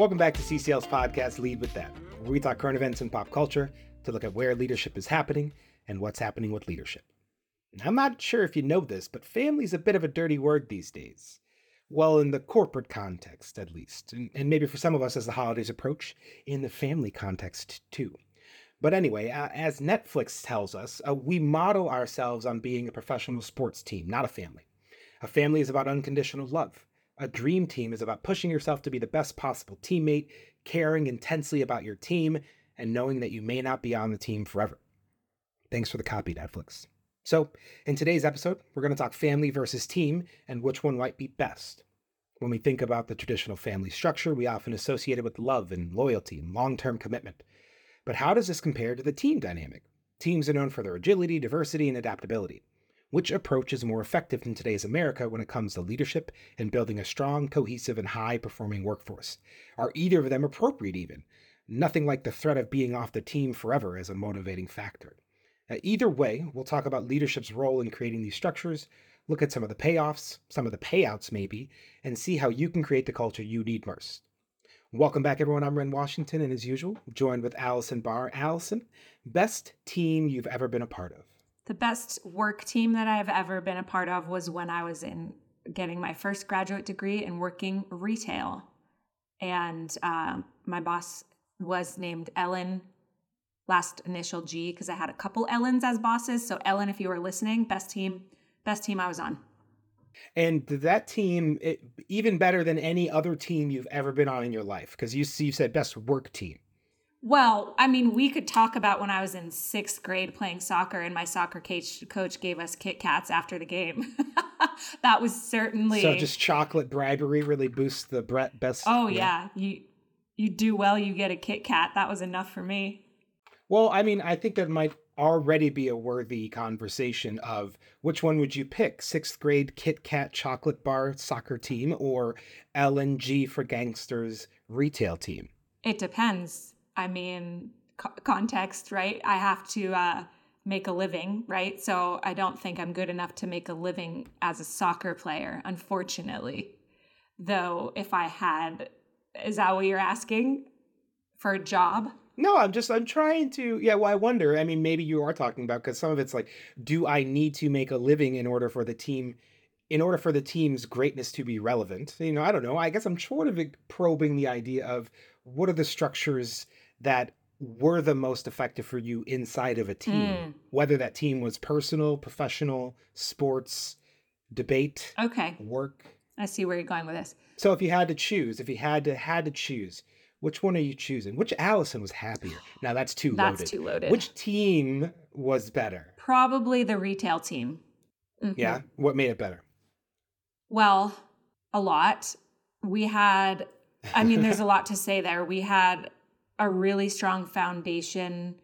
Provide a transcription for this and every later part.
Welcome back to CCL's podcast, Lead with That, where we talk current events and pop culture to look at where leadership is happening and what's happening with leadership. I'm not sure if you know this, but family's a bit of a dirty word these days. Well, in the corporate context, at least, and, and maybe for some of us as the holidays approach, in the family context too. But anyway, uh, as Netflix tells us, uh, we model ourselves on being a professional sports team, not a family. A family is about unconditional love. A dream team is about pushing yourself to be the best possible teammate, caring intensely about your team, and knowing that you may not be on the team forever. Thanks for the copy, Netflix. So, in today's episode, we're going to talk family versus team and which one might be best. When we think about the traditional family structure, we often associate it with love and loyalty and long term commitment. But how does this compare to the team dynamic? Teams are known for their agility, diversity, and adaptability. Which approach is more effective in today's America when it comes to leadership and building a strong, cohesive, and high performing workforce? Are either of them appropriate, even? Nothing like the threat of being off the team forever as a motivating factor. Now, either way, we'll talk about leadership's role in creating these structures, look at some of the payoffs, some of the payouts maybe, and see how you can create the culture you need most. Welcome back, everyone. I'm Ren Washington, and as usual, joined with Allison Barr. Allison, best team you've ever been a part of? The best work team that I've ever been a part of was when I was in getting my first graduate degree and working retail. And um, my boss was named Ellen, last initial G, because I had a couple Ellens as bosses. So, Ellen, if you were listening, best team, best team I was on. And that team, it, even better than any other team you've ever been on in your life, because you, you said best work team. Well, I mean, we could talk about when I was in sixth grade playing soccer, and my soccer coach, coach gave us Kit Kats after the game. that was certainly so. Just chocolate bribery really boosts the brett best. Oh yeah, you you do well, you get a Kit Kat. That was enough for me. Well, I mean, I think that might already be a worthy conversation of which one would you pick sixth grade kit kat chocolate bar soccer team or lng for gangsters retail team it depends i mean co- context right i have to uh, make a living right so i don't think i'm good enough to make a living as a soccer player unfortunately though if i had is that what you're asking for a job no, I'm just I'm trying to yeah, well I wonder. I mean maybe you are talking about cuz some of it's like do I need to make a living in order for the team in order for the team's greatness to be relevant? You know, I don't know. I guess I'm sort of probing the idea of what are the structures that were the most effective for you inside of a team, mm. whether that team was personal, professional, sports, debate, okay, work. I see where you're going with this. So if you had to choose, if you had to had to choose, which one are you choosing? Which Allison was happier? Now that's too that's loaded. too loaded. Which team was better? Probably the retail team. Mm-hmm. Yeah. What made it better? Well, a lot. We had, I mean, there's a lot to say there. We had a really strong foundation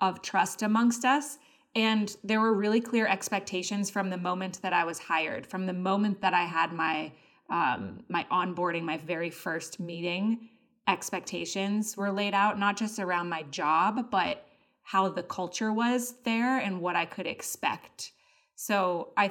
of trust amongst us. And there were really clear expectations from the moment that I was hired, from the moment that I had my um, my onboarding, my very first meeting expectations were laid out, not just around my job, but how the culture was there and what I could expect. So I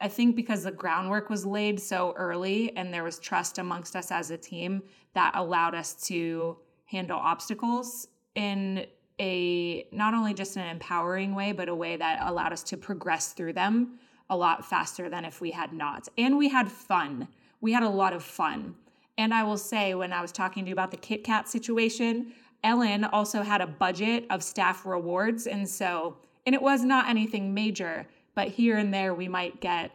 I think because the groundwork was laid so early and there was trust amongst us as a team that allowed us to handle obstacles in a not only just an empowering way but a way that allowed us to progress through them a lot faster than if we had not. And we had fun. We had a lot of fun. And I will say, when I was talking to you about the Kit Kat situation, Ellen also had a budget of staff rewards. And so, and it was not anything major, but here and there we might get,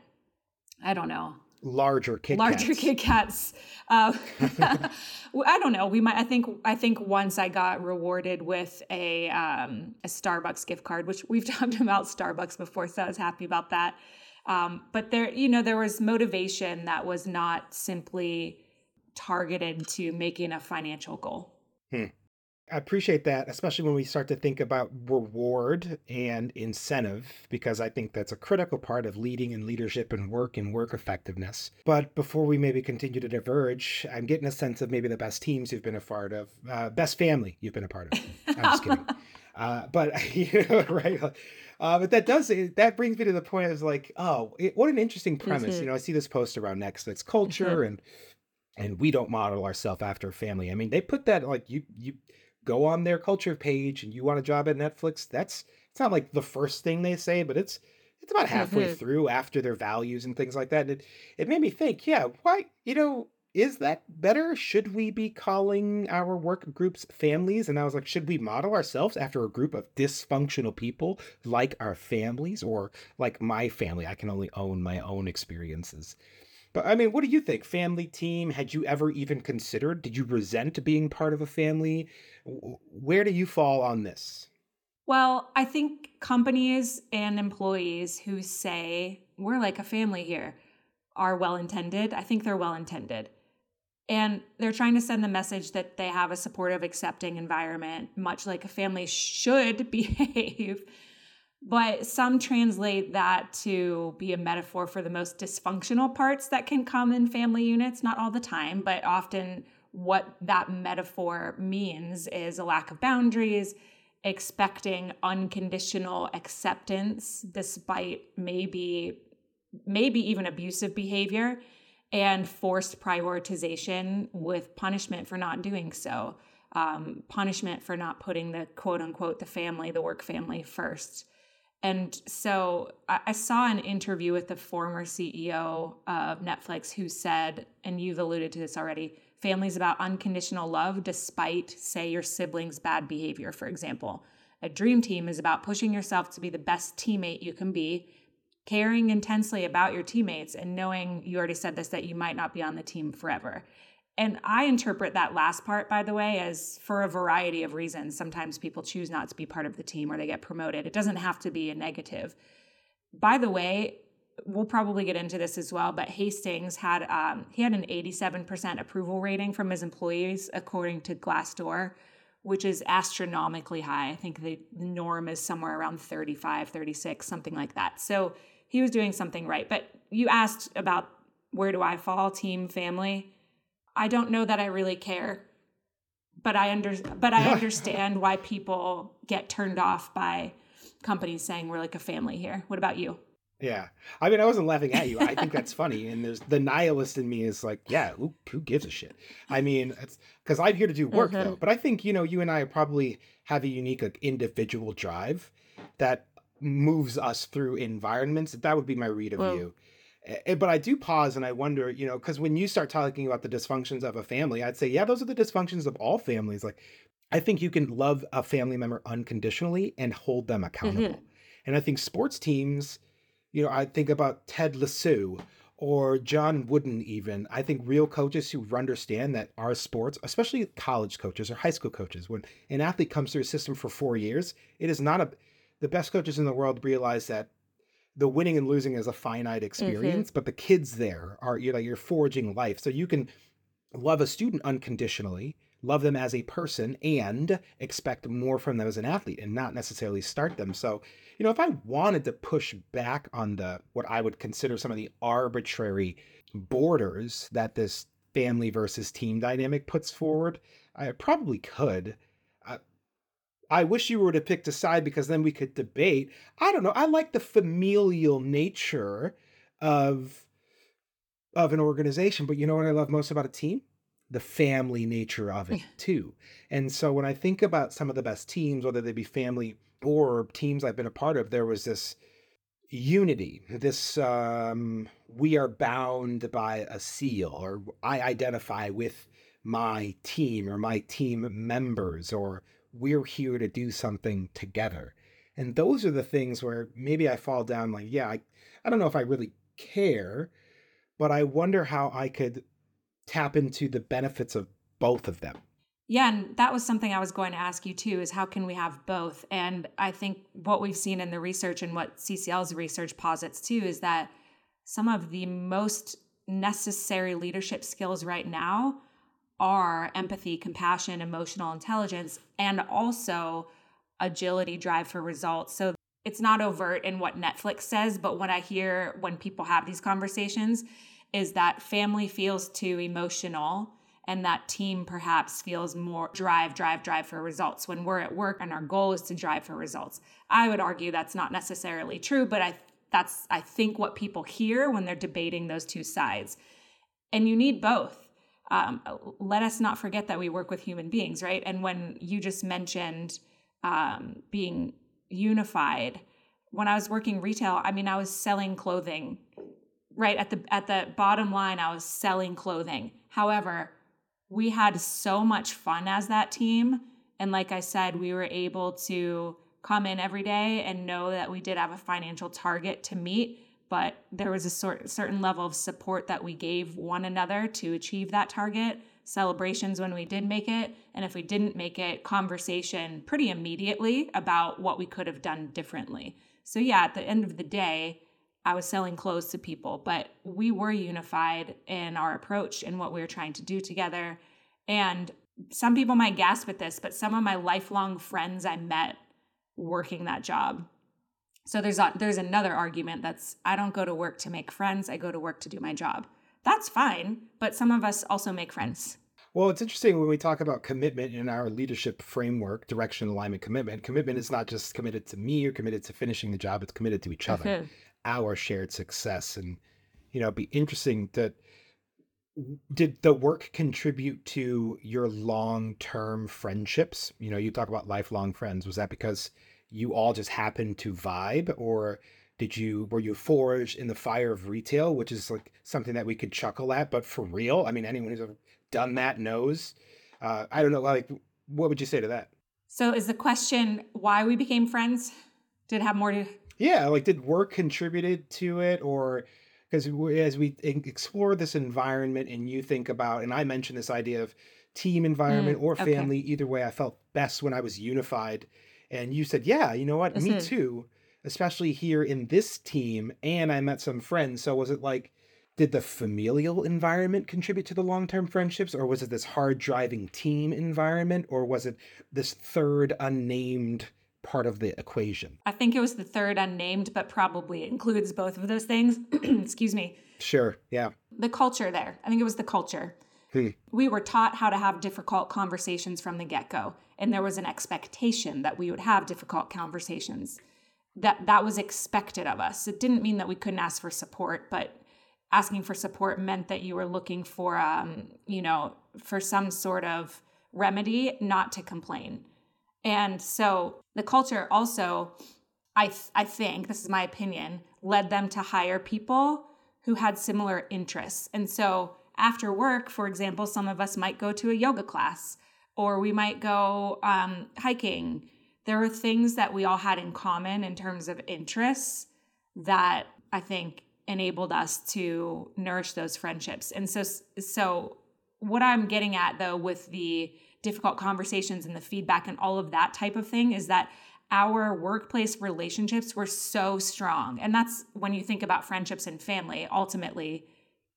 I don't know, larger Kit larger. Kit Kats. Uh, I don't know. We might. I think. I think once I got rewarded with a um, a Starbucks gift card, which we've talked about Starbucks before, so I was happy about that. Um, but there, you know, there was motivation that was not simply targeted to making a financial goal. Hmm. I appreciate that, especially when we start to think about reward and incentive, because I think that's a critical part of leading and leadership and work and work effectiveness. But before we maybe continue to diverge, I'm getting a sense of maybe the best teams you've been a part of, uh, best family you've been a part of. I'm just kidding. Uh, but you know, right. Uh, but that does that brings me to the point. Is like, oh, it, what an interesting premise. You know, I see this post around Netflix culture mm-hmm. and and we don't model ourselves after family. I mean, they put that like you you go on their culture page and you want a job at Netflix. That's it's not like the first thing they say, but it's it's about halfway mm-hmm. through after their values and things like that. And it, it made me think, yeah, why, you know, is that better? Should we be calling our work groups families? And I was like, should we model ourselves after a group of dysfunctional people like our families or like my family? I can only own my own experiences. But I mean, what do you think? Family team? Had you ever even considered? Did you resent being part of a family? Where do you fall on this? Well, I think companies and employees who say, we're like a family here, are well intended. I think they're well intended. And they're trying to send the message that they have a supportive, accepting environment, much like a family should behave. But some translate that to be a metaphor for the most dysfunctional parts that can come in family units, not all the time, but often what that metaphor means is a lack of boundaries, expecting unconditional acceptance despite maybe maybe even abusive behavior and forced prioritization with punishment for not doing so. Um, punishment for not putting the quote unquote the family the work family first and so I, saw an interview with the former ceo of netflix who said and you've alluded to this already families about unconditional love despite, say, your siblings' bad behavior, for example. A dream team is about pushing yourself to be the best teammate you can be, caring intensely about your teammates, and knowing you already said this that you might not be on the team forever. And I interpret that last part, by the way, as for a variety of reasons. Sometimes people choose not to be part of the team or they get promoted. It doesn't have to be a negative. By the way, we'll probably get into this as well, but Hastings had um, he had an 87% approval rating from his employees according to Glassdoor, which is astronomically high. I think the, norm is somewhere around 35, 36, something like that. So he was doing something right. But you asked about where do I fall, team, family? I don't know that I really care. But I under but I understand why people get turned off by companies saying we're like a family here. What about you? Yeah. I mean, I wasn't laughing at you. I think that's funny. And there's the nihilist in me is like, yeah, who, who gives a shit? I mean, it's because I'm here to do work mm-hmm. though. But I think, you know, you and I probably have a unique like, individual drive that moves us through environments. That would be my read of well, you. But I do pause and I wonder, you know, because when you start talking about the dysfunctions of a family, I'd say, yeah, those are the dysfunctions of all families. Like, I think you can love a family member unconditionally and hold them accountable. Mm-hmm. And I think sports teams, you know, I think about Ted Lasso or John Wooden, even. I think real coaches who understand that our sports, especially college coaches or high school coaches, when an athlete comes through a system for four years, it is not a. The best coaches in the world realize that the winning and losing is a finite mm-hmm. experience, mm-hmm. but the kids there are you know you're forging life, so you can love a student unconditionally, love them as a person, and expect more from them as an athlete, and not necessarily start them. So you know, if I wanted to push back on the what I would consider some of the arbitrary borders that this family versus team dynamic puts forward, I probably could. I, wish you were to pick a side because then we could debate. I don't know. I like the familial nature of of an organization, but you know what I love most about a team? The family nature of it too. And so when I think about some of the best teams, whether they be family or teams I've been a part of, there was this unity, this um, we are bound by a seal, or I identify with my team or my team members, or we're here to do something together. And those are the things where maybe I fall down like, yeah, I, I don't know if I really care, but I wonder how I could tap into the benefits of both of them. Yeah, and that was something I was going to ask you too is how can we have both? And I think what we've seen in the research and what CCL's research posits too is that some of the most necessary leadership skills right now are empathy, compassion, emotional intelligence, and also agility, drive for results. So it's not overt in what Netflix says, but what I hear when people have these conversations is that family feels too emotional and that team perhaps feels more drive, drive, drive for results when we're at work and our goal is to drive for results. I would argue that's not necessarily true, but I that's I think what people hear when they're debating those two sides. And you need both. Um, let us not forget that we work with human beings, right? And when you just mentioned um, being unified, when I was working retail, I mean, I was selling clothing, right at the at the bottom line. I was selling clothing. However, we had so much fun as that team, and like I said, we were able to come in every day and know that we did have a financial target to meet but there was a sort certain level of support that we gave one another to achieve that target celebrations when we did make it and if we didn't make it conversation pretty immediately about what we could have done differently. So yeah at the end of the day i was selling clothes to people but we were unified in our approach and what we were trying to do together. And some people might gasp at this but some of my lifelong friends i met working that job so there's a, there's another argument that's I don't go to work to make friends, I go to work to do my job. That's fine, but some of us also make friends. Well, it's interesting when we talk about commitment in our leadership framework, direction, alignment, commitment. Commitment is not just committed to me or committed to finishing the job, it's committed to each other, mm-hmm. our shared success. And, you know, it'd be interesting that did the work contribute to your long term friendships? You know, you talk about lifelong friends. Was that because you all just happened to vibe or did you were you forged in the fire of retail which is like something that we could chuckle at but for real? I mean anyone who's ever done that knows. Uh, i don't know like what would you say to that? So is the question why we became friends? Did it have more to yeah like did work contributed to it or because as we explore this environment and you think about and i mentioned this idea of team environment mm, or family okay. either way i felt best when i was unified and you said, yeah, you know what? Mm-hmm. Me too, especially here in this team. And I met some friends. So was it like, did the familial environment contribute to the long term friendships? Or was it this hard driving team environment? Or was it this third unnamed part of the equation? I think it was the third unnamed, but probably includes both of those things. Excuse me. Sure. Yeah. The culture there. I think it was the culture. We were taught how to have difficult conversations from the get go and there was an expectation that we would have difficult conversations. That that was expected of us. It didn't mean that we couldn't ask for support but asking for support meant that you were looking for um, you know for some sort of remedy not to complain. And so the culture also i th- i think this is my opinion led them to hire people who had similar interests. And so after work for example some of us might go to a yoga class or we might go um, hiking. There were things that we all had in common in terms of interests that I think enabled us to nourish those friendships. And so, so what I'm getting at though with the difficult conversations and the feedback and all of that type of thing is that our workplace relationships were so strong. And that's when you think about friendships and family, ultimately,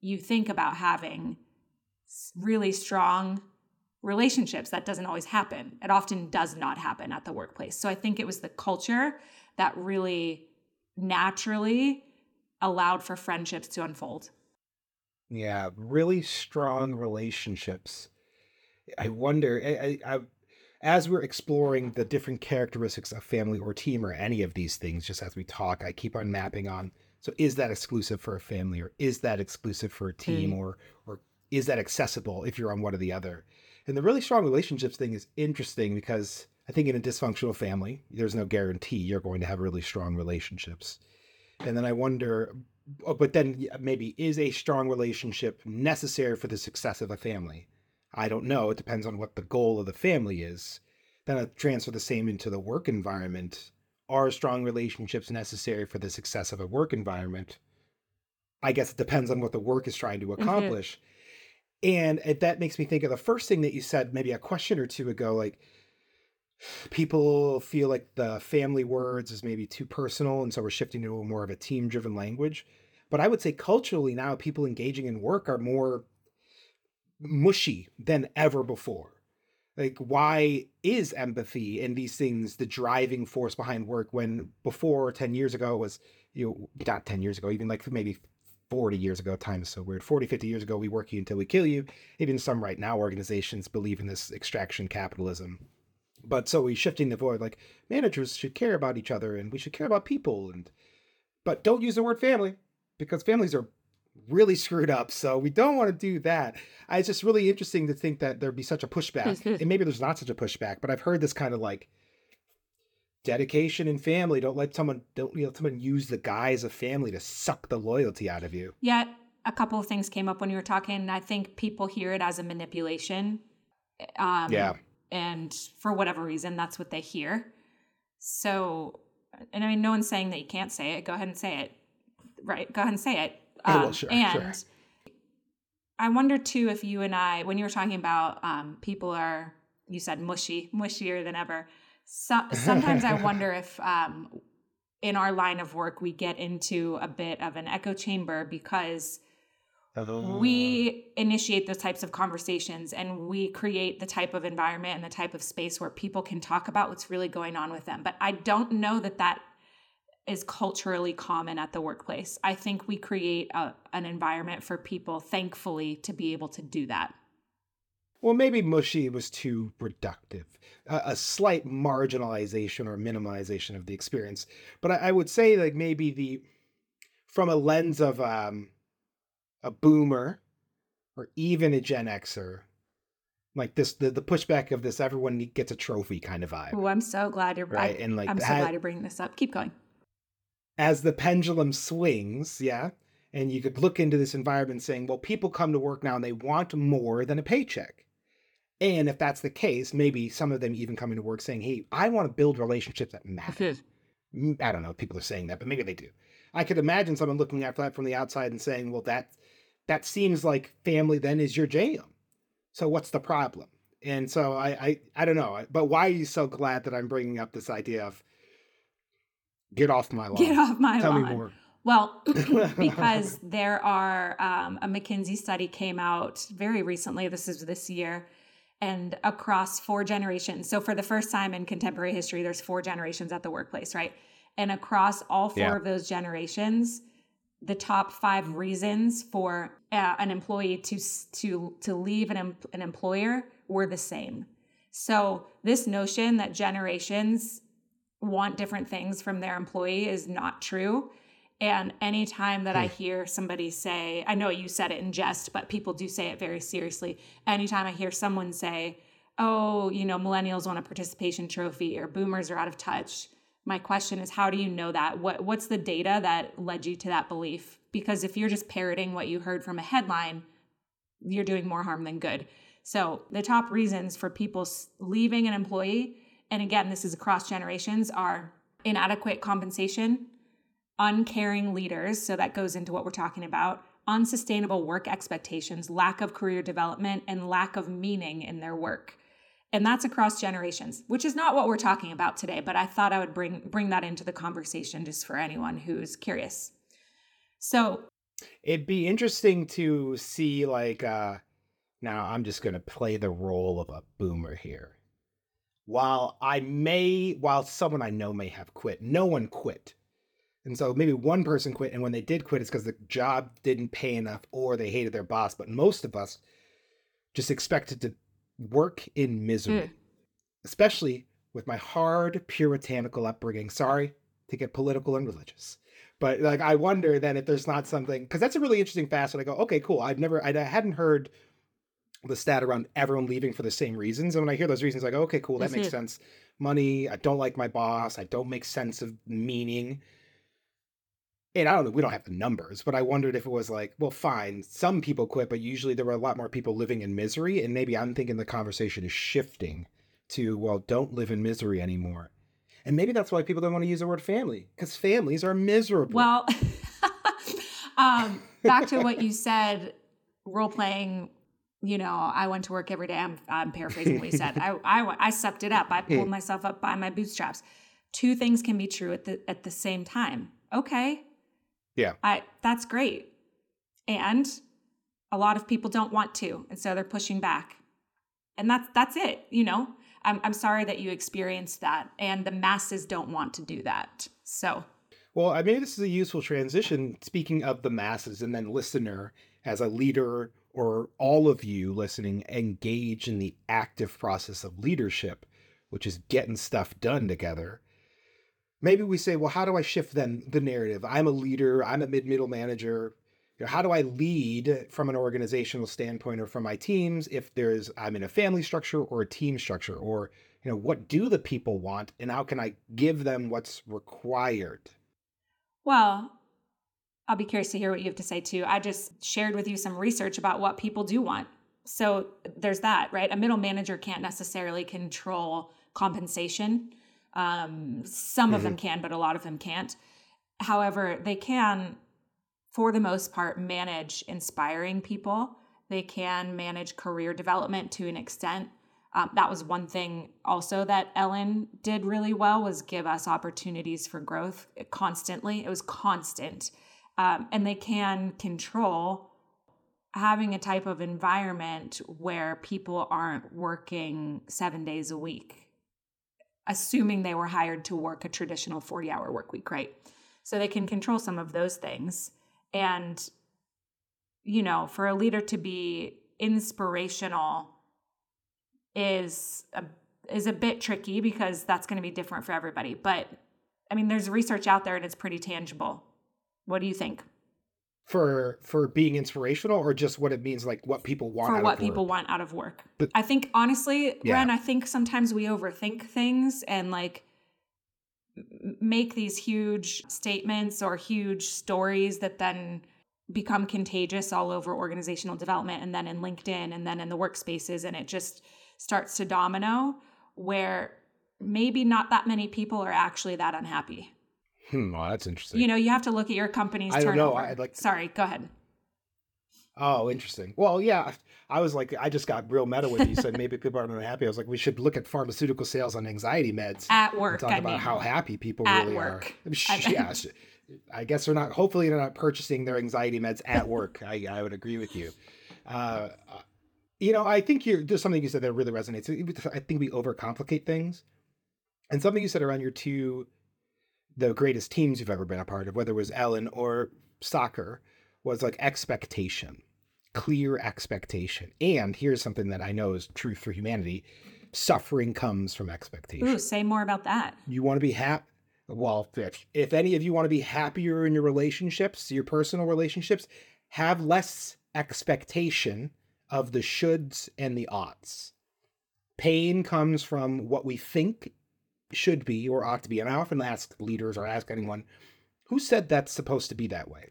you think about having really strong relationships, that doesn't always happen. It often does not happen at the workplace. So I think it was the culture that really naturally allowed for friendships to unfold. Yeah, really strong relationships. I wonder, I, I, I, as we're exploring the different characteristics of family or team or any of these things, just as we talk, I keep on mapping on. So, is that exclusive for a family, or is that exclusive for a team, mm. or or is that accessible if you're on one or the other? And the really strong relationships thing is interesting because I think in a dysfunctional family, there's no guarantee you're going to have really strong relationships. And then I wonder, oh, but then maybe is a strong relationship necessary for the success of a family? I don't know. It depends on what the goal of the family is. Then I transfer the same into the work environment. Are strong relationships necessary for the success of a work environment? I guess it depends on what the work is trying to mm-hmm. accomplish. Mm-hmm. And it, that makes me think of the first thing that you said maybe a question or two ago like people feel like the family words is maybe too personal and so we're shifting to a more of a team driven language but i would say culturally now people engaging in work are more mushy than ever before like why is empathy and these things the driving force behind work when before 10 years ago was you know not 10 years ago even like maybe 40 years ago time is so weird 40 50 years ago we work you until we kill you. Even some right now organizations believe in this extraction capitalism. But so we're shifting the void like managers should care about each other and we should care about people and but don't use the word family because families are really screwed up. So we don't want to do that. I, it's just really interesting to think that there'd be such a pushback. and maybe there's not such a pushback, but I've heard this kind of like dedication and family. Don't let someone don't let someone use the guise of family to suck the loyalty out of you. Yeah, a couple of things came up when you were talking. I think people hear it as a manipulation. Um, yeah. And for whatever reason, that's what they hear. So, and I mean, no one's saying that you can't say it. Go ahead and say it. Right. Go ahead and say it. Um, well, sure, and sure. I wonder too if you and I, when you were talking about um, people are, you said mushy, mushier than ever. So, sometimes I wonder if um, in our line of work we get into a bit of an echo chamber because we initiate those types of conversations and we create the type of environment and the type of space where people can talk about what's really going on with them. But I don't know that that is culturally common at the workplace. I think we create a, an environment for people, thankfully, to be able to do that. Well, maybe mushy was too reductive, uh, a slight marginalization or minimalization of the experience. But I, I, would say, like, maybe the, from a lens of um, a boomer or even a Gen Xer, like this, the, the pushback of this, everyone gets a trophy kind of vibe. Oh, I'm so glad you're right. I, and like, I'm so glad you're bringing this up. Keep going as the pendulum swings, yeah, and you could look into this environment saying, well, people come to work now and they want more than a paycheck. And if that's the case, maybe some of them even coming to work saying, hey, I want to build relationships that matter. I don't know if people are saying that, but maybe they do. I could imagine someone looking at that from the outside and saying, well, that that seems like family then is your jam. So what's the problem? And so I, I, I don't know. But why are you so glad that I'm bringing up this idea of Get off my lawn. Get off my Tell lawn. me more. Well, because there are um, a McKinsey study came out very recently. This is this year, and across four generations. So for the first time in contemporary history, there's four generations at the workplace, right? And across all four yeah. of those generations, the top five reasons for uh, an employee to to to leave an an employer were the same. So this notion that generations want different things from their employee is not true. And anytime that I hmm. hear somebody say, I know you said it in jest, but people do say it very seriously. Anytime I hear someone say, oh, you know, millennials want a participation trophy or boomers are out of touch, my question is, how do you know that? What, what's the data that led you to that belief? Because if you're just parroting what you heard from a headline, you're doing more harm than good. So, the top reasons for people leaving an employee and again, this is across generations, are inadequate compensation, uncaring leaders. So that goes into what we're talking about, unsustainable work expectations, lack of career development, and lack of meaning in their work. And that's across generations, which is not what we're talking about today, but I thought I would bring bring that into the conversation just for anyone who's curious. So it'd be interesting to see like uh now I'm just going to play the role of a boomer here while I may, while someone I know may have quit, no one quit. And so maybe one person quit, and when they did quit, it's because the job didn't pay enough or they hated their boss. But most of us just expected to work in misery, mm. especially with my hard puritanical upbringing. Sorry to get political and religious. But like, I wonder then if there's not something because that's a really interesting facet. I go, okay, cool. I've never, I hadn't heard the stat around everyone leaving for the same reasons. And when I hear those reasons, I go, okay, cool, that makes sense. Money, I don't like my boss, I don't make sense of meaning. And I don't know, we don't have the numbers, but I wondered if it was like, well, fine, some people quit, but usually there were a lot more people living in misery. And maybe I'm thinking the conversation is shifting to, well, don't live in misery anymore. And maybe that's why people don't want to use the word family, because families are miserable. Well, um, back to what you said, role playing you know, I went to work every day. I'm, I'm paraphrasing what he said. I, I, I sucked it up. I pulled hmm. myself up by my bootstraps. Two things can be true at the at the same time. Okay. Yeah. I that's great. And a lot of people don't want to, and so they're pushing back. And that's that's it, you know. I'm I'm sorry that you experienced that and the masses don't want to do that. So well, I mean, this is a useful transition. Speaking of the masses, and then listener as a leader or all of you listening engage in the active process of leadership, which is getting stuff done together, maybe we say, well, how do I shift then the narrative? I'm a leader, I'm a mid middle manager. you know, how do I lead from an organizational standpoint or from my teams if there's I'm in a family structure or a team structure or you know what do the people want and how can I give them what's required? Well, I'll be curious to hear what you have to say too. I just shared with you some research about what people do want. So there's that, right? A middle manager can't necessarily control compensation. Um, some mm-hmm. of them mm-hmm. can, but a lot of them can't. However, they can, for the most part, manage inspiring people. They can manage career development to an extent. Um, that was one thing also that Ellen did really well was give us opportunities for growth constantly. It was constant, um, and they can control having a type of environment where people aren't working seven days a week, assuming they were hired to work a traditional 40 hour work week, right? So they can control some of those things. And, you know, for a leader to be inspirational is a, is a bit tricky because that's going to be different for everybody. But I mean, there's research out there and it's pretty tangible. What do you think? for for being inspirational or just what it means like what people want for what people want out of work but, i think honestly yeah. ren i think sometimes we overthink things and like make these huge statements or huge stories that then become contagious all over organizational development and then in linkedin and then in the workspaces and it just starts to domino where maybe not that many people are actually that unhappy Hmm, well, that's interesting. You know, you have to look at your company's I don't turnover. know. I'd like. Sorry, go ahead. Oh, interesting. Well, yeah, I was like, I just got real meta with you. Said maybe people aren't happy. I was like, we should look at pharmaceutical sales on anxiety meds at work. talk I about mean, how happy people really work. are. yeah, I guess they're not. Hopefully, they're not purchasing their anxiety meds at work. I, I would agree with you. Uh, you know, I think you're there's something you said that really resonates. I think we overcomplicate things, and something you said around your two the greatest teams you've ever been a part of, whether it was Ellen or soccer, was like expectation, clear expectation. And here's something that I know is true for humanity suffering comes from expectation. Ooh, say more about that. You want to be happy. Well, if, if any of you want to be happier in your relationships, your personal relationships, have less expectation of the shoulds and the oughts. Pain comes from what we think should be or ought to be. And I often ask leaders or ask anyone, who said that's supposed to be that way?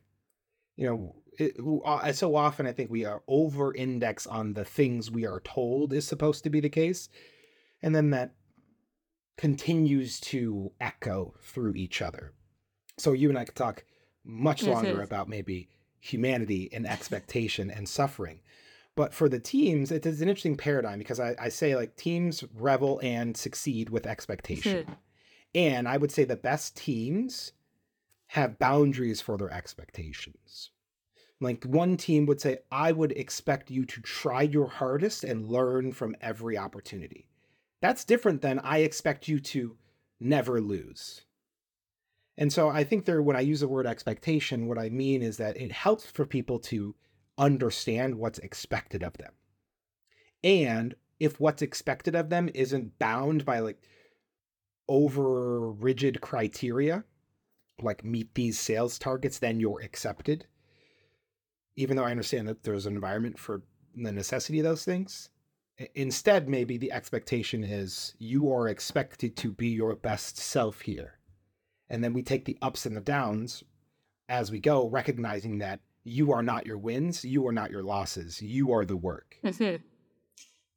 You know, it, uh, so often I think we are over index on the things we are told is supposed to be the case. And then that continues to echo through each other. So you and I could talk much longer about maybe humanity and expectation and suffering. But for the teams, it is an interesting paradigm because I, I say like teams revel and succeed with expectation. Hmm. and I would say the best teams have boundaries for their expectations. Like one team would say, I would expect you to try your hardest and learn from every opportunity. That's different than I expect you to never lose. And so I think there, when I use the word expectation, what I mean is that it helps for people to understand what's expected of them. And if what's expected of them isn't bound by like over rigid criteria, like meet these sales targets, then you're accepted. Even though I understand that there's an environment for the necessity of those things. Instead, maybe the expectation is you are expected to be your best self here. And then we take the ups and the downs as we go, recognizing that you are not your wins, you are not your losses, you are the work. Mm-hmm.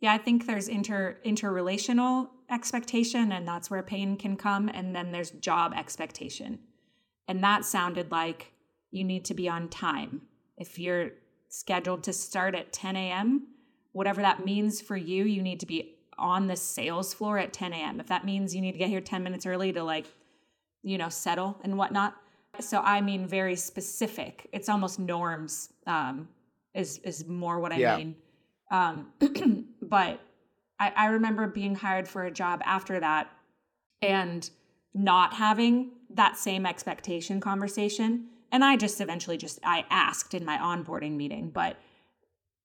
Yeah, I think there's inter interrelational expectation, and that's where pain can come, and then there's job expectation, and that sounded like you need to be on time. If you're scheduled to start at 10 a.m., whatever that means for you, you need to be on the sales floor at 10 a.m. If that means you need to get here 10 minutes early to like, you know, settle and whatnot, so I mean very specific. It's almost norms um, is is more what I yeah. mean. Um, but I, I remember being hired for a job after that and not having that same expectation conversation. And I just eventually just I asked in my onboarding meeting, but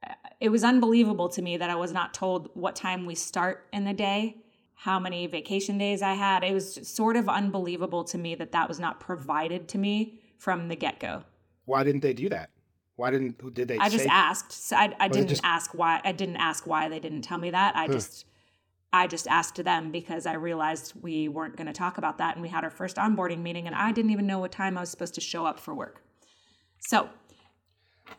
uh, it was unbelievable to me that I was not told what time we start in the day how many vacation days I had. It was sort of unbelievable to me that that was not provided to me from the get go. Why didn't they do that? Why didn't did they? I just say- asked. So I, I didn't just- ask why. I didn't ask why they didn't tell me that. I Huh. just, I just asked them because I realized we weren't going to talk about that, and we had our first onboarding meeting, and I didn't even know what time I was supposed to show up for work. So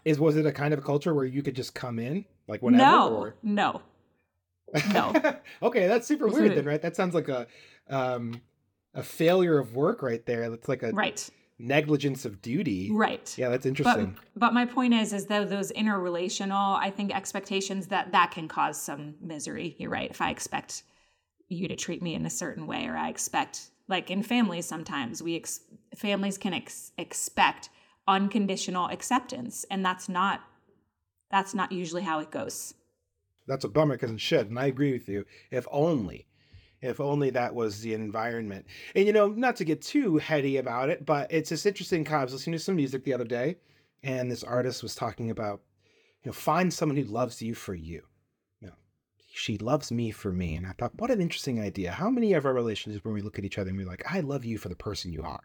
Is was it a kind of a culture where you could just come in like whenever? no, Or? no, no. okay, that's super weird then, right? That sounds like a um a failure of work right there. That's like a right, negligence of duty. right. Yeah, that's But, interesting. but my point is, is though those interrelational, I think expectations that that can cause some misery. You're right. If I expect you to treat me in a certain way, or I expect, like in families, sometimes we ex- families can ex- expect unconditional acceptance, and that's not that's not usually how it goes. That's a bummer because it should, and I agree with you. If only, if only that was the environment. And you know, not to get too heady about it, but it's this interesting. I was listening to some music the other day, and this artist was talking about, you know, find someone who loves you for you. You know, she loves me for me, and I thought, what an interesting idea. How many of our relationships when we look at each other and we're like, I love you for the person you are,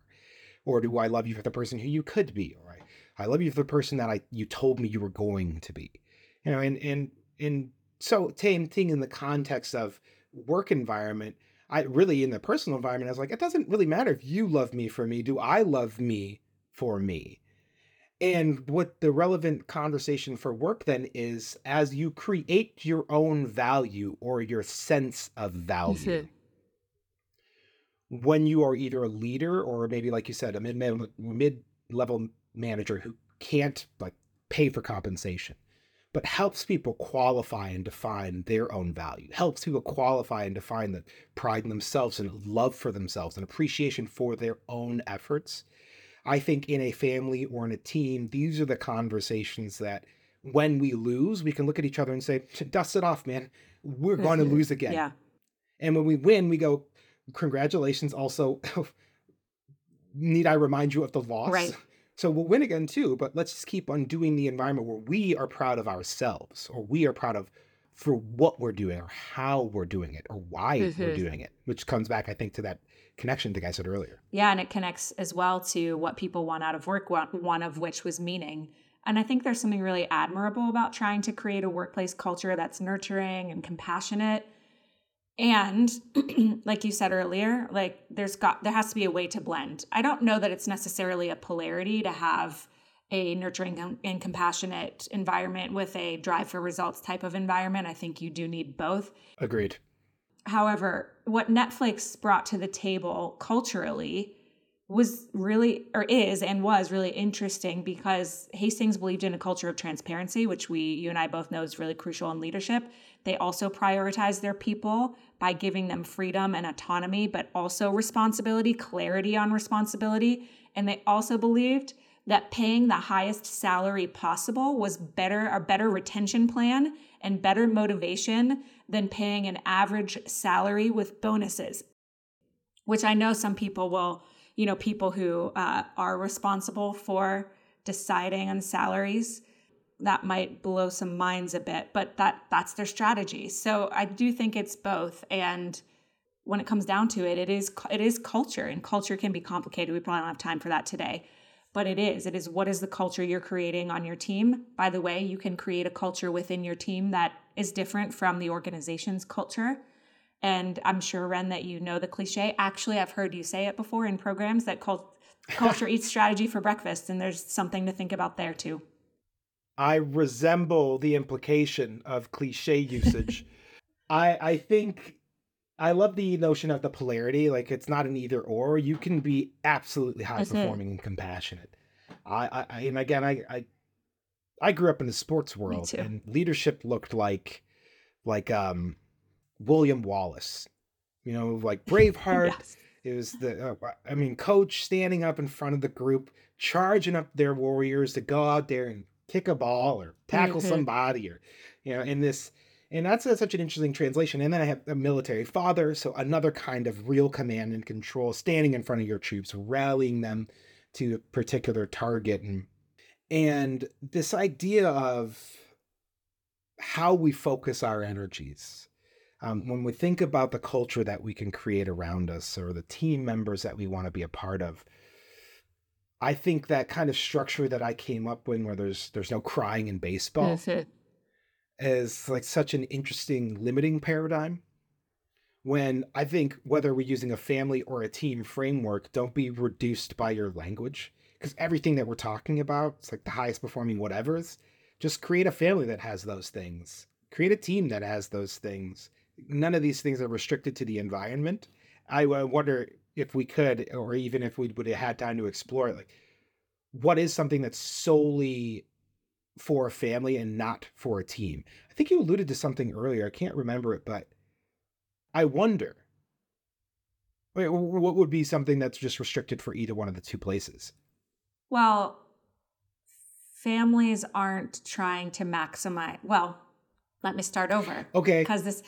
or do I love you for the person who you could be, or I, I love you for the person that I you told me you were going to be, you know, and and and so same thing in the context of work environment i really in the personal environment i was like it doesn't really matter if you love me for me do i love me for me? And what the relevant conversation for work then is as you create your own value or your sense of value mm-hmm. when you are either a leader or maybe like you said a mid mid level manager who can't like pay for compensation but helps people qualify and define their own value helps people qualify and define the pride in themselves and love for themselves and appreciation for their own efforts i think in a family or in a team these are the conversations that when we lose we can look at each other and say dust it off man we're going to lose again Yeah, and when we win, we go, congratulations. Also, need I remind you of the loss? Right. So we'll win again too, but let's just keep on doing the environment where we are proud of ourselves or we are proud of for what we're doing or how we're doing it or why we're Mhm. doing it, which comes back, I think, to that connection the guy said earlier. yeah, and it connects as well to what people want out of work. One of which was meaning. And I think there's something really admirable about trying to create a workplace culture that's nurturing and compassionate. And like you said earlier, like there's got there has to be a way to blend. I don't know that it's necessarily a polarity to have a nurturing and- compassionate environment with a drive for results type of environment. I think you do need both. Agreed. However, what Netflix brought to the table culturally was really, or is, and was really interesting because Hastings believed in a culture of transparency, which we, you and I both know is really crucial in leadership. They also prioritize their people by giving them freedom and autonomy, but also responsibility, clarity on responsibility. And they also believed that paying the highest salary possible was better, a better retention plan and better motivation than paying an average salary with bonuses, which I know some people will, you know, people who uh, are responsible for deciding on salaries that might blow some minds a bit, but that that's their strategy. So I do think it's both and when it comes down to it, it is it is culture, and culture can be complicated. We probably don't have time for that today, but it is. It is what is the culture you're creating on your team. By the way, you can create a culture within your team that is different from the organization's culture. And I'm sure, Ren, that you know the cliche. Actually, I've heard you say it before in programs that cult- culture eats strategy for breakfast, and there's something to think about there too. I resemble the implication of cliche usage. I I think I love the notion of the polarity. Like it's not an either or. You can be absolutely high That's it. performing and compassionate. I, I, I and again I, I I grew up in the sports world and leadership looked like like um William Wallace. You know, like Braveheart. Yes. It was the, uh, I mean, coach standing up in front of the group, charging up their warriors to go out there and kick a ball or tackle Mhm. somebody, or you know, in this, and that's a, such an interesting translation. And then I have a military father, so another kind of real command and control, standing in front of your troops, rallying them to a particular target, and and this idea of how we focus our energies um, when we think about the culture that we can create around us or the team members that we want to be a part of I think that kind of structure that I came up with, where there's there's no crying in baseball, Mm-hmm. is like such an interesting limiting paradigm. When I think whether we're using a family or a team framework, don't be reduced by your language because everything that we're talking about, it's like the highest performing whatever's. Just create a family that has those things. Create a team that has those things. None of these things are restricted to the environment. I wonder if we could, or even if we would have had time to explore it, like what is something that's solely for a family and not for a team. I think you alluded to something earlier. I can't remember it, but I wonder. What would be something that's just restricted for either one of the two places? Well, families aren't trying to maximize. Well, let me start over. Okay. Because this,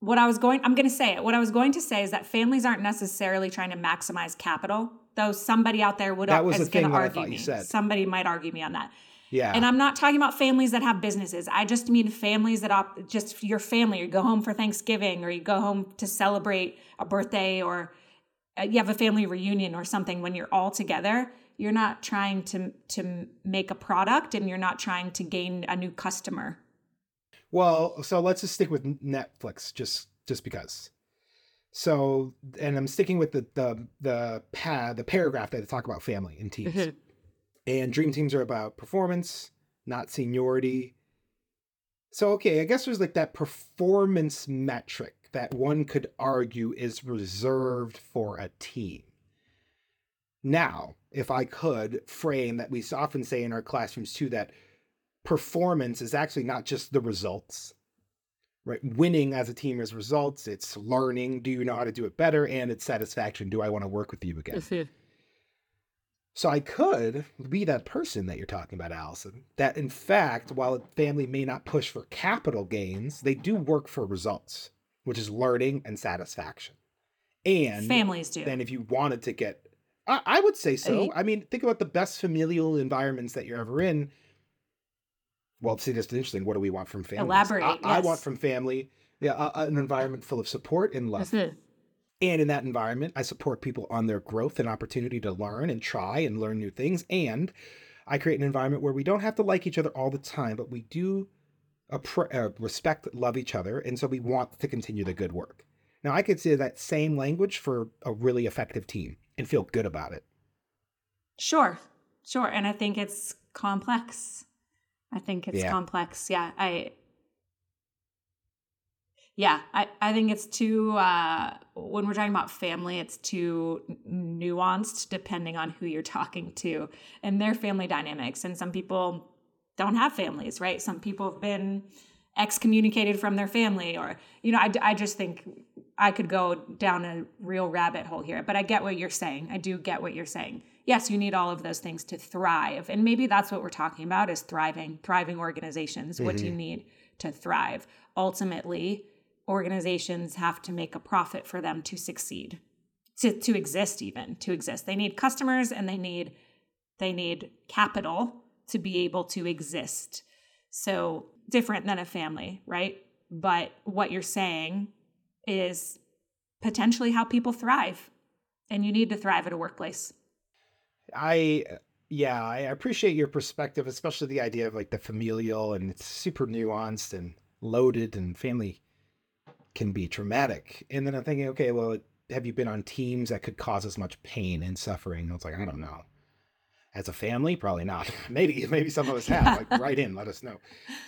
what I was going, I'm going to say it. What I was going to say is that families aren't necessarily trying to maximize capital, though somebody out there would That was is the thing going to that I argue thought you me. said. Somebody might argue me on that. Yeah. And I'm not talking about families that have businesses. I just mean families that op- just your family. You go home for Thanksgiving or you go home to celebrate a birthday or uh, you have a family reunion or something when you're all together. You're not trying to to make a product and you're not trying to gain a new customer. Well, so let's just stick with Netflix, just just because. So, and I'm sticking with the the the pad the paragraph that they talk about family and teams. Mm-hmm. And dream teams are about performance, not seniority. So, okay, I guess there's like that performance metric that one could argue is reserved for a team. Now, if I could frame that we often say in our classrooms too that performance is actually not just the results, right? Winning as a team is results, it's learning, do you know how to do it better? And it's satisfaction, do I want to work with you again? So I could be that person that you're talking about, Allison, that in fact, while a family may not push for capital gains, they do work for results, which is learning and satisfaction. And Families do. then if you wanted to get, I, I would say so. I- I mean, think about the best familial environments that you're ever in. Well, see, that's interesting. What do we want from family? Elaborate, I, I want from family, yeah, a- an environment full of support and love. And in that environment, I support people on their growth and opportunity to learn and try and learn new things. And I create an environment where we don't have to like each other all the time, but we do appre- uh, respect, love each other. And so we want to continue the good work. Now, I could say that same language for a really effective team and feel good about it. Sure, sure. And I think it's complex. I think it's Yeah. complex. Yeah. I, yeah, I, I think it's too, uh, when we're talking about family, it's too nuanced depending on who you're talking to and their family dynamics. And some people don't have families, right? Some people have been excommunicated from their family, or, you know, I, I just think I could go down a real rabbit hole here, but I get what you're saying. I do get what you're saying. Yes, you need all of those things to thrive. And maybe that's what we're talking about is thriving, thriving organizations. What do you mm-hmm. need to thrive? Ultimately, organizations have to make a profit for them to succeed. To, to exist even, to exist. They need customers and they need they need capital to be able to exist. So different than a family, right? But what you're saying is potentially how people thrive. And you need to thrive at a workplace. I yeah, I appreciate your perspective, especially the idea of like the familial and it's super nuanced and loaded and family can be traumatic. And then I'm thinking, okay, well, have you been on teams that could cause as much pain and suffering? And it's like, I don't know. As a family, probably not. maybe, maybe some of us have. Like, write in, let us know.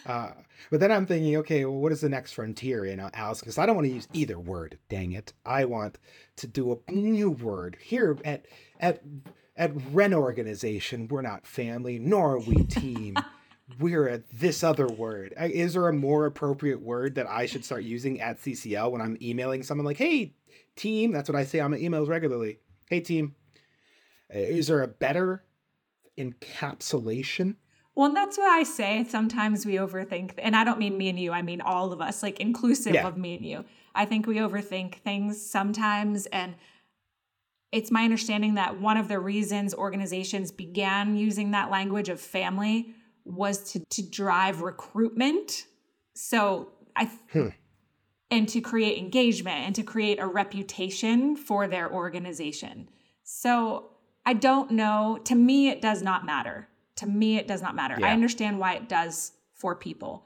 Uh, but then I'm thinking, okay, well, what is the next frontier? You know, Alice, because I don't want to use either word. Dang it! I want to do a new word here at at at Ren Organization. We're not family, nor are we team. we're at this other word. Is there a more appropriate word that I should start using at CCL when I'm emailing someone like, hey, team? That's what I say on my emails regularly. Hey, team. Is there a better encapsulation? Well, that's why I say sometimes we overthink, and I don't mean me and you, I mean all of us, like inclusive Yeah. of me and you. I think we overthink things sometimes. And it's my understanding that one of the reasons organizations began using that language of family was to, to drive recruitment. So I, Hmm. and to create engagement and to create a reputation for their organization. So I don't know. To me, it does not matter. To me, it does not matter. Yeah. I understand why it does for people.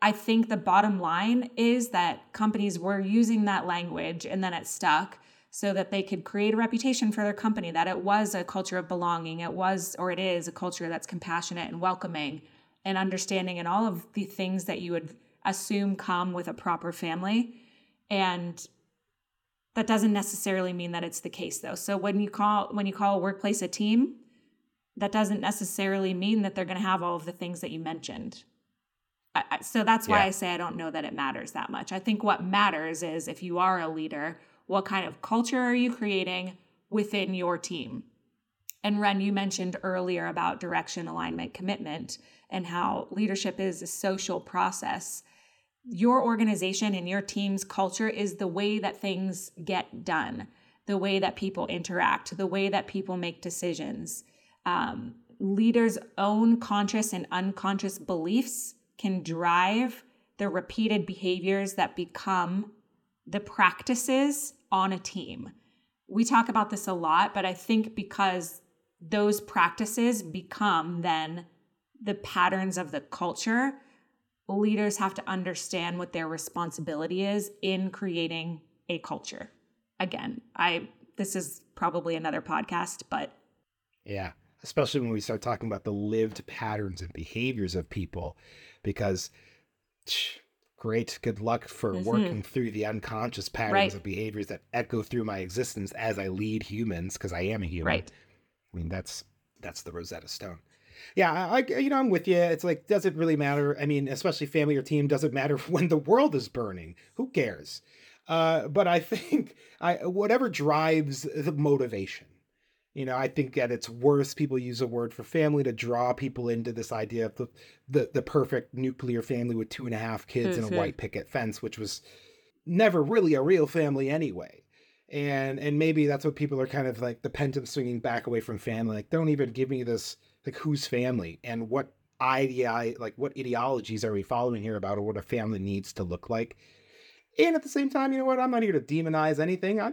I think the bottom line is that companies were using that language and then it stuck so that they could create a reputation for their company that it was a culture of belonging, it was or it is a culture that's compassionate and welcoming and understanding and all of the things that you would assume come with a proper family. And that doesn't necessarily mean that it's the case though. So when you call when you call a workplace a team, that doesn't necessarily mean that they're going to have all of the things that you mentioned. I, I, so that's why Yeah. I say I don't know that it matters that much. I think what matters is if you are a leader, what kind of culture are you creating within your team? And Ren, you mentioned earlier about direction, alignment, commitment, and how leadership is a social process. Your organization and your team's culture is the way that things get done, the way that people interact, the way that people make decisions. Um, leaders' own conscious and unconscious beliefs can drive the repeated behaviors that become the practices on a team. We talk about this a lot, but I think because those practices become then the patterns of the culture, leaders have to understand what their responsibility is in creating a culture. Again, I this is probably another podcast, but Yeah. Especially when we start talking about the lived patterns and behaviors of people, because great, good luck for Mhm. working through the unconscious patterns Right. of behaviors that echo through my existence as I lead humans, because I am a human. right. I mean, that's that's the Rosetta Stone. Yeah, I, I- you know I'm with you. It's like, does it really matter? I mean, especially family or team, does it matter when the world is burning? Who cares? Uh, but I think I whatever drives the motivation. You know, I think at its worst, people use a word for family to draw people into this idea of the the, the perfect nuclear family with two and a half kids and Mhm. a white picket fence, which was never really a real family anyway. And and maybe that's what people are kind of like the pendulum swinging back away from family like don't even give me this like who's family and what idea like what ideologies are we following here about or what a family needs to look like? And at the same time you know what? I'm not here to demonize anything. I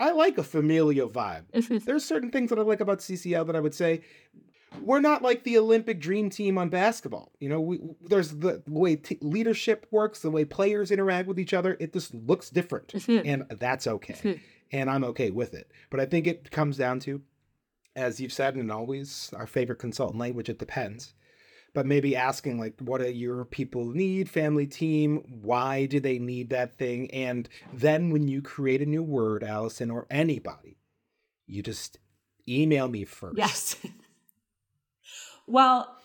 i like a familial vibe there's certain things that i like about ccl that i would say we're not like the Olympic dream team on basketball. You know, we, there's the way t- leadership works, the way players interact with each other. It just looks different, and that's okay. and I'm okay with it. But I think it comes down to, as you've said, and always our favorite consultant language, it depends. But maybe asking like, what do your people need? Family, team. Why do they need that thing? And then when you create a new word, Allison, or anybody, you just email me first. Yes. well,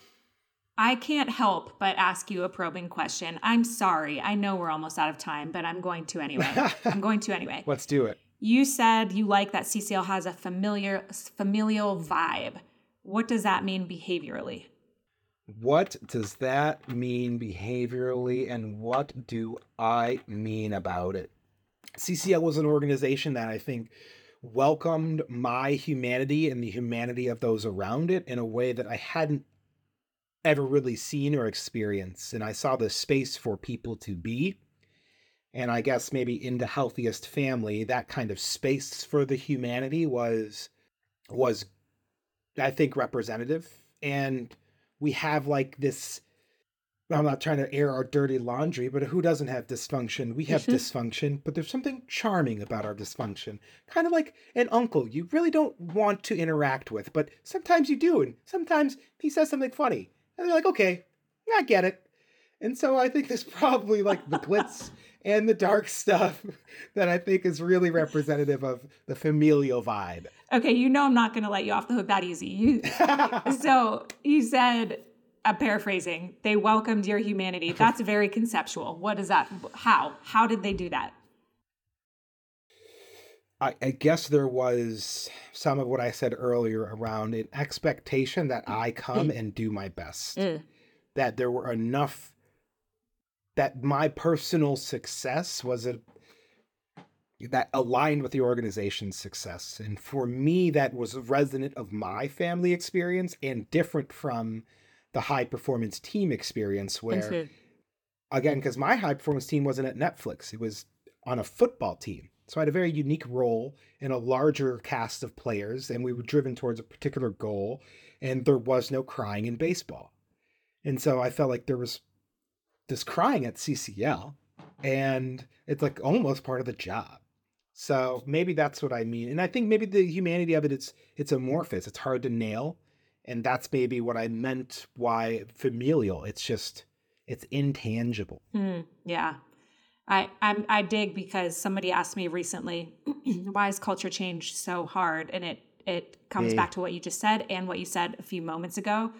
I can't help but ask you a probing question. I'm sorry. I know we're almost out of time, but I'm going to anyway. I'm going to anyway. Let's do it. You said you like that CCL has a familiar familial vibe. What does that mean behaviorally? What does that mean behaviorally, and what do I mean about it? CCL was an organization that I think welcomed my humanity and the humanity of those around it in a way that I hadn't ever really seen or experienced. And I saw the space for people to be. And I guess maybe in the healthiest family, that kind of space for the humanity was was I think representative. And we have like this I'm not trying to air our dirty laundry, but who doesn't have dysfunction? We have Mhm. dysfunction, but there's something charming about our dysfunction. Kind of like an uncle you really don't want to interact with, but sometimes you do. And sometimes he says something funny. And you're like, okay, I get it. And so I think there's probably like the glitz and the dark stuff that I think is really representative of the familial vibe. Okay, you know I'm not going to let you off the hook that easy. You so you said I'm paraphrasing. They welcomed your humanity. That's very conceptual. What is that? How? How did they do that? I, I guess there was some of what I said earlier around an expectation that I come mm. and do my best. Mm. That there were enough that my personal success was a that aligned with the organization's success. And for me, that was resonant of my family experience and different from the high performance team experience where again, because my high performance team wasn't at Netflix, it was on a football team. So I had a very unique role in a larger cast of players, and we were driven towards a particular goal, and there was no crying in baseball. And so I felt like there was this crying at CCL, and it's like almost part of the job. So maybe that's what I mean. And I think maybe the humanity of it it's it's amorphous. It's hard to nail. And that's maybe what I meant why familial. It's just it's intangible. Mm, yeah. I I'm, I dig because somebody asked me recently, why is culture change so hard? And it it comes back to what you just said and what you said a few moments ago,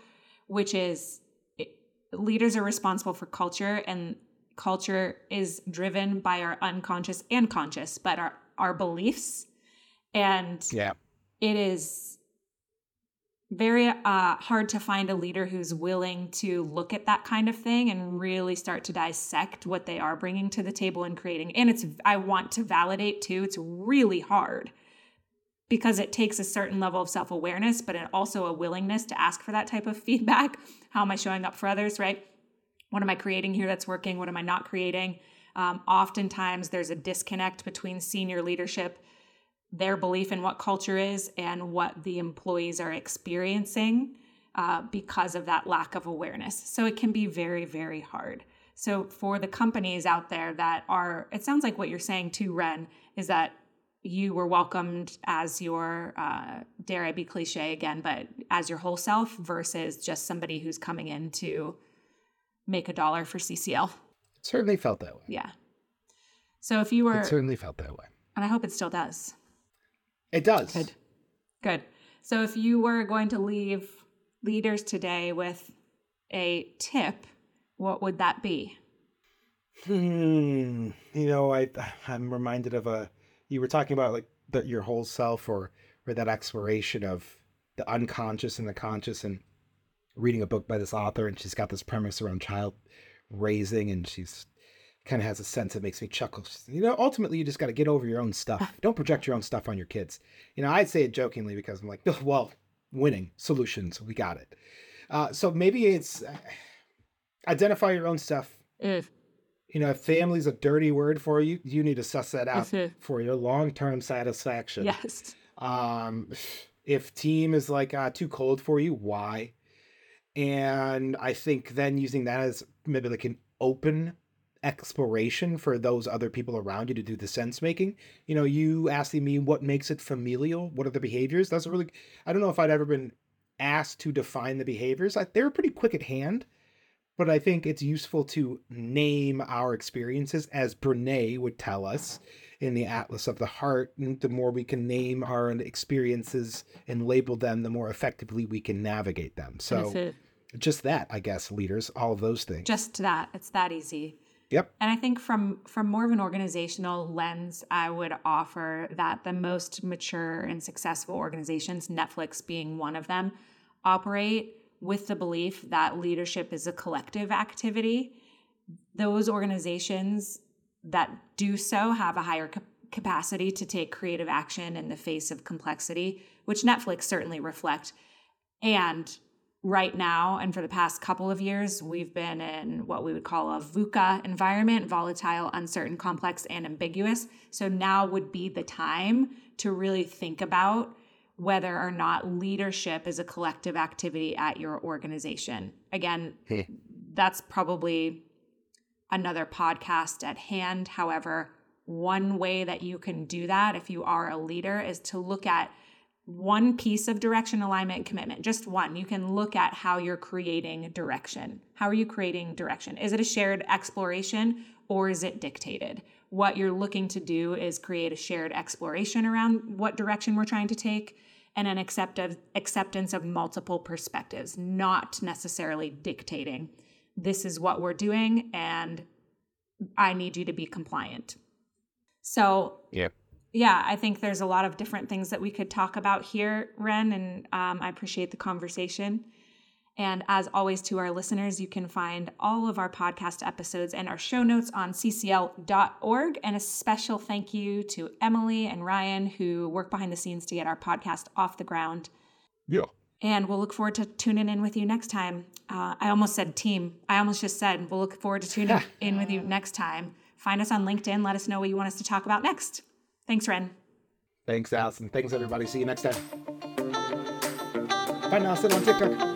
which is it, leaders are responsible for culture, and culture is driven by our unconscious and conscious, but our our beliefs, and yeah, it is very uh, hard to find a leader who's willing to look at that kind of thing and really start to dissect what they are bringing to the table and creating. And it's, I want to validate too, it's really hard because it takes a certain level of self awareness, but it also a willingness to ask for that type of feedback. How am I showing up for others, right? What am I creating here that's working? What am I not creating? Um, oftentimes, there's a disconnect between senior leadership their belief in what culture is and what the employees are experiencing uh, because of that lack of awareness. So it can be very, very hard. So for the companies out there that are, it sounds like what you're saying too, Ren, is that you were welcomed as your, uh, dare I be cliche again, but as your whole self versus just somebody who's coming in to make a dollar for CCL. Certainly felt that way. Yeah. So if you were, it certainly felt that way, and I hope it still does. It does. Good. Good. So if you were going to leave leaders today with a tip, what would that be? Hmm. You know, I I'm reminded of a you were talking about like the, your whole self or or that exploration of the unconscious and the conscious and reading a book by this author and she's got this premise around child raising and she's kind of has a sense that makes me chuckle. You know, ultimately, you just got to get over your own stuff. Don't project your own stuff on your kids. You know, I say it jokingly because I'm like, well, winning solutions, we got it. Uh, so maybe it's uh, identify your own stuff. If. You know, if family's a dirty word for you, you need to suss that out for your long term satisfaction. Yes. Um, if team is like uh, too cold for you, why? And I think then using that as maybe like an open exploration for those other people around you to do the sense making. You know, you asking me what makes it familial, what are the behaviors? That's really, I don't know if I'd ever been asked to define the behaviors. I, they're pretty quick at hand, but I think it's useful to name our experiences as Brene would tell us in the Atlas of the Heart. And the more we can name our experiences and label them, the more effectively we can navigate them. So, just that, I guess, leaders, all of those things. Just that. It's that easy. Yep. And I think from from more of an organizational lens, I would offer that the most mature and successful organizations, Netflix being one of them, operate with the belief that leadership is a collective activity. Those organizations that do so have a higher capacity to take creative action in the face of complexity, which Netflix certainly reflect. And right now and for the past couple of years, we've been in what we would call a VUCA environment volatile, uncertain, complex, and ambiguous. So now would be the time to really think about whether or not leadership is a collective activity at your organization. Again, hmm. that's probably another podcast at hand. However, one way that you can do that if you are a leader is to look at one piece of direction, alignment, commitment, just one. You can look at how you're creating direction. How are you creating direction? Is it a shared exploration or is it dictated? What you're looking to do is create a shared exploration around what direction we're trying to take and an acceptance acceptance of multiple perspectives, not necessarily dictating this is what we're doing and I need you to be compliant. So, yeah yeah, I think there's a lot of different things that we could talk about here, Ren, and um, I appreciate the conversation. And as always, to our listeners, you can find all of our podcast episodes and our show notes on ccl.org. And a special thank you to Emily and Ryan, who work behind the scenes to get our podcast off the ground. Yeah. And we'll look forward to tuning in with you next time. Uh, I almost said team. I almost just said we'll look forward to tuning in with you next time. Find us on LinkedIn. Let us know what you want us to talk about next. Thanks, Ren. Thanks, Allison. Thanks, everybody. See you next time. Find Allison on TikTok.